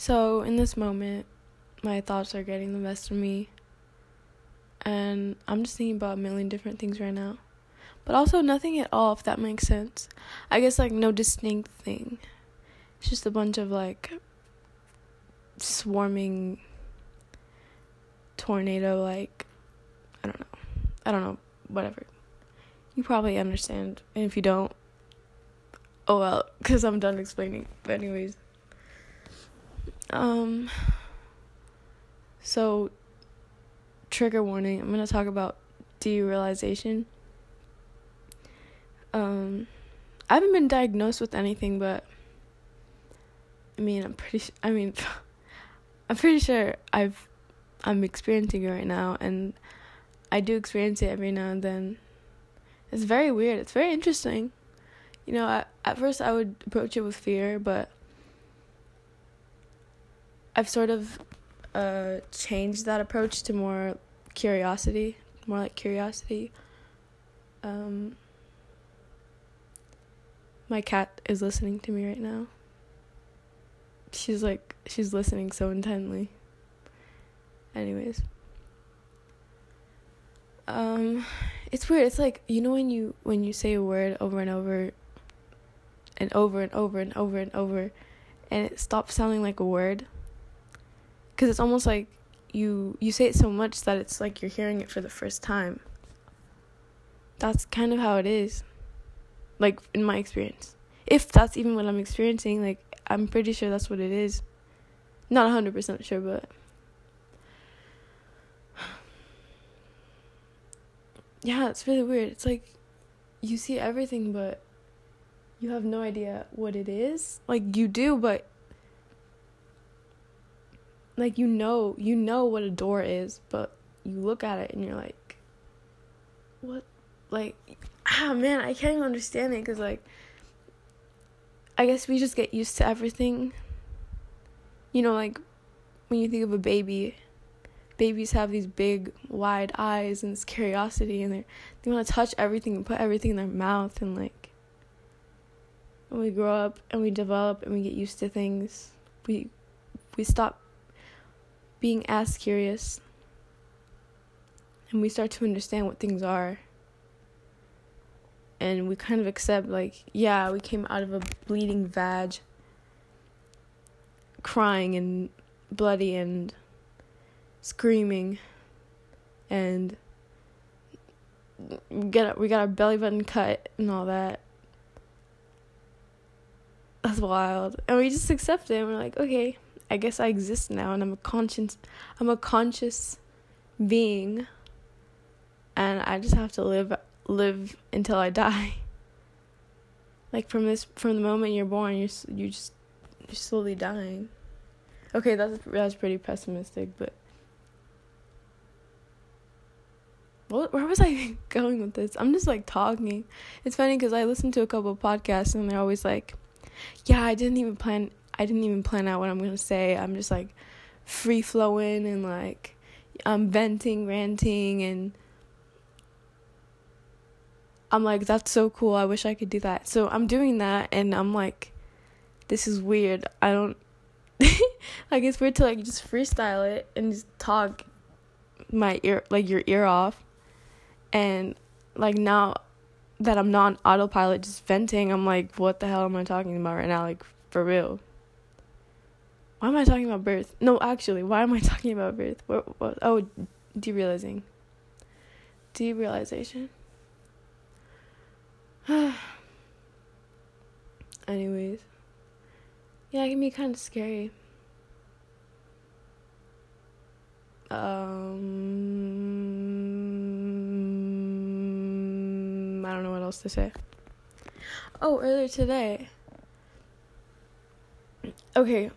So, in this moment, my thoughts are getting the best of me. And I'm just thinking about a million different things right now. But also, nothing at all, if that makes sense. I guess, like, no distinct thing. It's just a bunch of, like, swarming tornado, like, I don't know. I don't know. Whatever. You probably understand. And if you don't, oh well, because I'm done explaining. But, anyways. Um, so, trigger warning. I'm going to talk about derealization. Um, I haven't been diagnosed with anything, but I mean, I'm pretty. I mean, I'm pretty sure I've I'm experiencing it right now, and I do experience it every now and then. It's very weird. It's very interesting. You know, I, at first I would approach it with fear, but I've sort of uh, changed that approach to more curiosity, more like curiosity. Um, my cat is listening to me right now. She's like, she's listening so intently. Anyways. Um, it's weird. It's like, you know when you when you say a word over and over and over and over and over and over and it stops sounding like a word? Because it's almost like you you say it so much that it's like you're hearing it for the first time. That's kind of how it is. Like in my experience. If that's even what i'm experiencing like i'm pretty sure that's what it is. Not 100% sure but yeah it's really weird. It's like you see everything but you have no idea what it is. Like you do but like you know you know what a door is but you look at it and you're like what like ah man i can't even understand it because like i guess we just get used to everything. You know like when you think of a baby babies have these big wide eyes and this curiosity and they they want to touch everything and put everything in their mouth and like when we grow up and we develop and we get used to things. We we stop being as curious. And we start to understand what things are. And we kind of accept like yeah we came out of a bleeding vag crying and bloody and screaming. And get we got our belly button cut and all that. That's wild. And we just accept it and we're like okay I guess I exist now and I'm a conscious I'm a conscious being and I just have to live live until I die. Like from this from the moment you're born you're you just you're slowly dying. Okay, that's that's pretty pessimistic, but what, where was I going with this? I'm just like talking. It's funny because I listen to a couple of podcasts and they're always like, "Yeah, I didn't even plan I didn't even plan out what I'm gonna say. I'm just like free flowing and like I'm venting, ranting, and I'm like, that's so cool. I wish I could do that. So I'm doing that, and I'm like, this is weird. I don't like it's weird to like just freestyle it and just talk my ear like your ear off, and like now that I'm not autopilot, just venting. I'm like, what the hell am I talking about right now? Like for real why am I talking about birth? No, actually, why am I talking about birth? What, what, oh, derealizing. Derealization. Anyways. Yeah, it can be kind of scary. Um, I don't know what else to say. Oh, earlier today. Okay,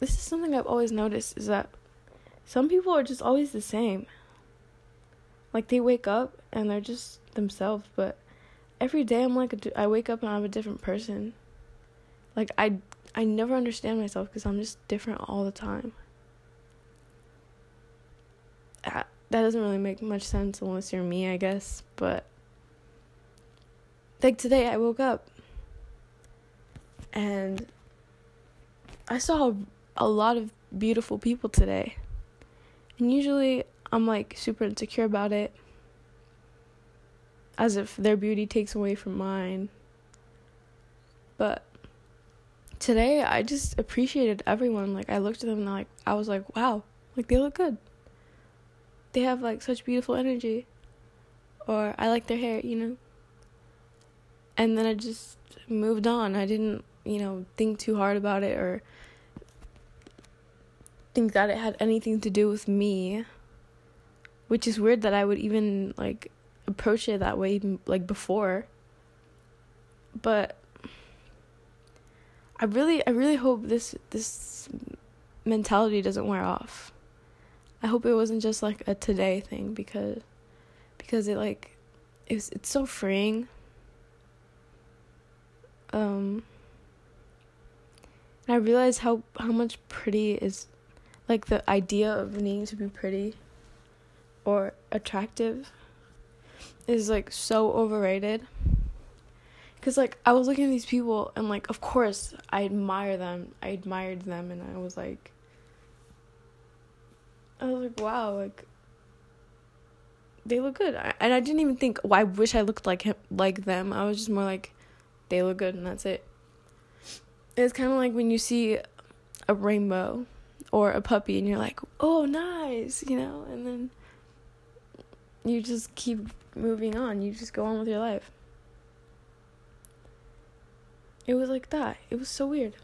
this is something I've always noticed is that some people are just always the same. Like they wake up and they're just themselves, but every day I'm like a, I wake up and I'm a different person. Like I I never understand myself because I'm just different all the time. Uh, that doesn't really make much sense unless you're me, I guess, but like today I woke up and I saw a lot of beautiful people today. And usually I'm like super insecure about it. As if their beauty takes away from mine. But today I just appreciated everyone. Like I looked at them and like I was like, wow, like they look good. They have like such beautiful energy. Or I like their hair, you know. And then I just moved on. I didn't, you know, think too hard about it or think that it had anything to do with me. Which is weird that I would even like approach it that way like before. But I really I really hope this this mentality doesn't wear off. I hope it wasn't just like a today thing because because it like it's it's so freeing. Um and I realized how how much pretty is like the idea of needing to be pretty or attractive is like so overrated. Cause like I was looking at these people and like of course I admire them. I admired them and I was like I was like, wow, like they look good. I, and I didn't even think well, I wish I looked like him like them. I was just more like they look good and that's it. It's kind of like when you see a rainbow or a puppy and you're like, "Oh, nice," you know, and then you just keep moving on. You just go on with your life. It was like that. It was so weird.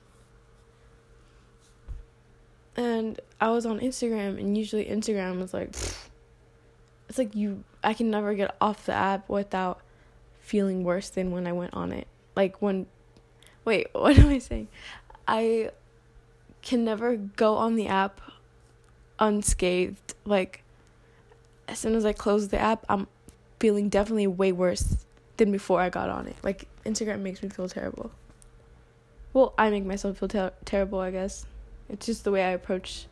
And I was on Instagram, and usually Instagram is like, it's like you, I can never get off the app without feeling worse than when I went on it. Like when, wait, what am I saying? I can never go on the app unscathed. Like, as soon as I close the app, I'm feeling definitely way worse than before I got on it. Like, Instagram makes me feel terrible. Well, I make myself feel ter- terrible, I guess. It's just the way I approach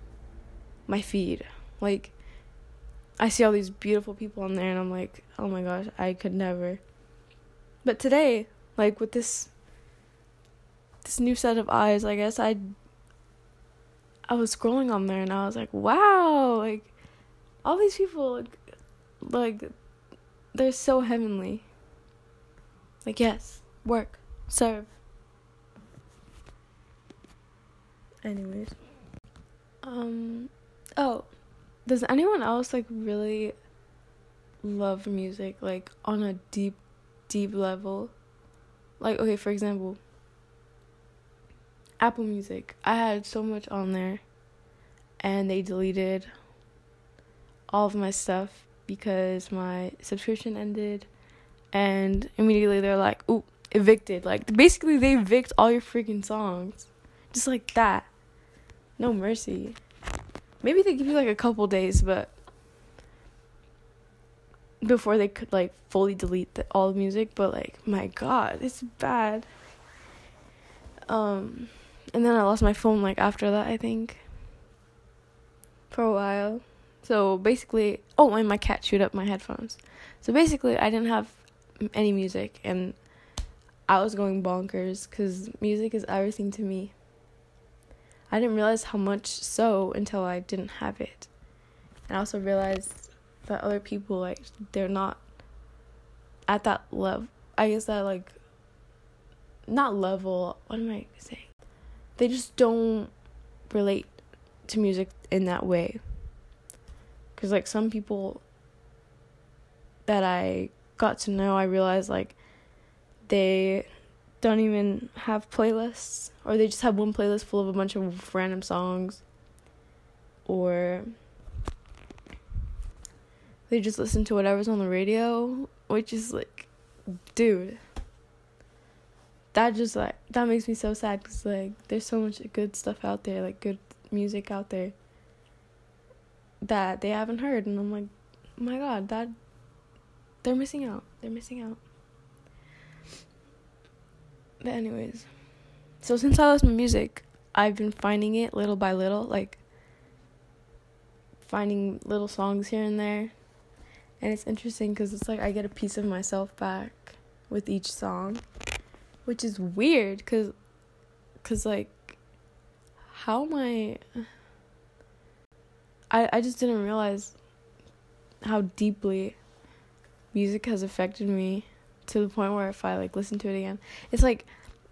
my feed. Like, I see all these beautiful people on there, and I'm like, oh my gosh, I could never. But today, like with this, this new set of eyes, I guess I. I was scrolling on there, and I was like, wow, like, all these people, like, like, they're so heavenly. Like, yes, work, serve, anyways. Um oh does anyone else like really love music like on a deep deep level? Like okay for example apple music i had so much on there and they deleted all of my stuff because my subscription ended and immediately they're like ooh evicted like basically they evict all your freaking songs just like that no mercy. Maybe they give you like a couple days, but before they could like fully delete the, all the music, but like my god, it's bad. Um and then I lost my phone like after that, I think. For a while. So basically, oh, and my cat chewed up my headphones. So basically, I didn't have any music and I was going bonkers cuz music is everything to me. I didn't realize how much so until I didn't have it. And I also realized that other people like they're not at that level. I guess that like not level. What am I saying? They just don't relate to music in that way. Cuz like some people that I got to know, I realized like they don't even have playlists or they just have one playlist full of a bunch of random songs or they just listen to whatever's on the radio which is like dude that just like that makes me so sad because like there's so much good stuff out there like good music out there that they haven't heard and i'm like oh my god that they're missing out they're missing out but anyways, so since I lost my music, I've been finding it little by little, like finding little songs here and there. And it's interesting because it's like I get a piece of myself back with each song, which is weird because, cause like, how am I I I just didn't realize how deeply music has affected me to the point where if I like listen to it again, it's like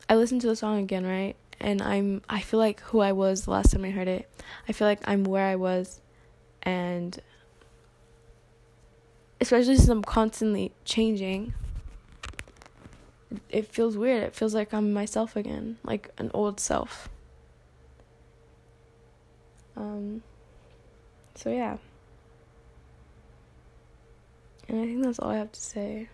I listen to the song again, right? And I'm I feel like who I was the last time I heard it. I feel like I'm where I was and especially since I'm constantly changing. It feels weird. It feels like I'm myself again, like an old self. Um so yeah. And I think that's all I have to say.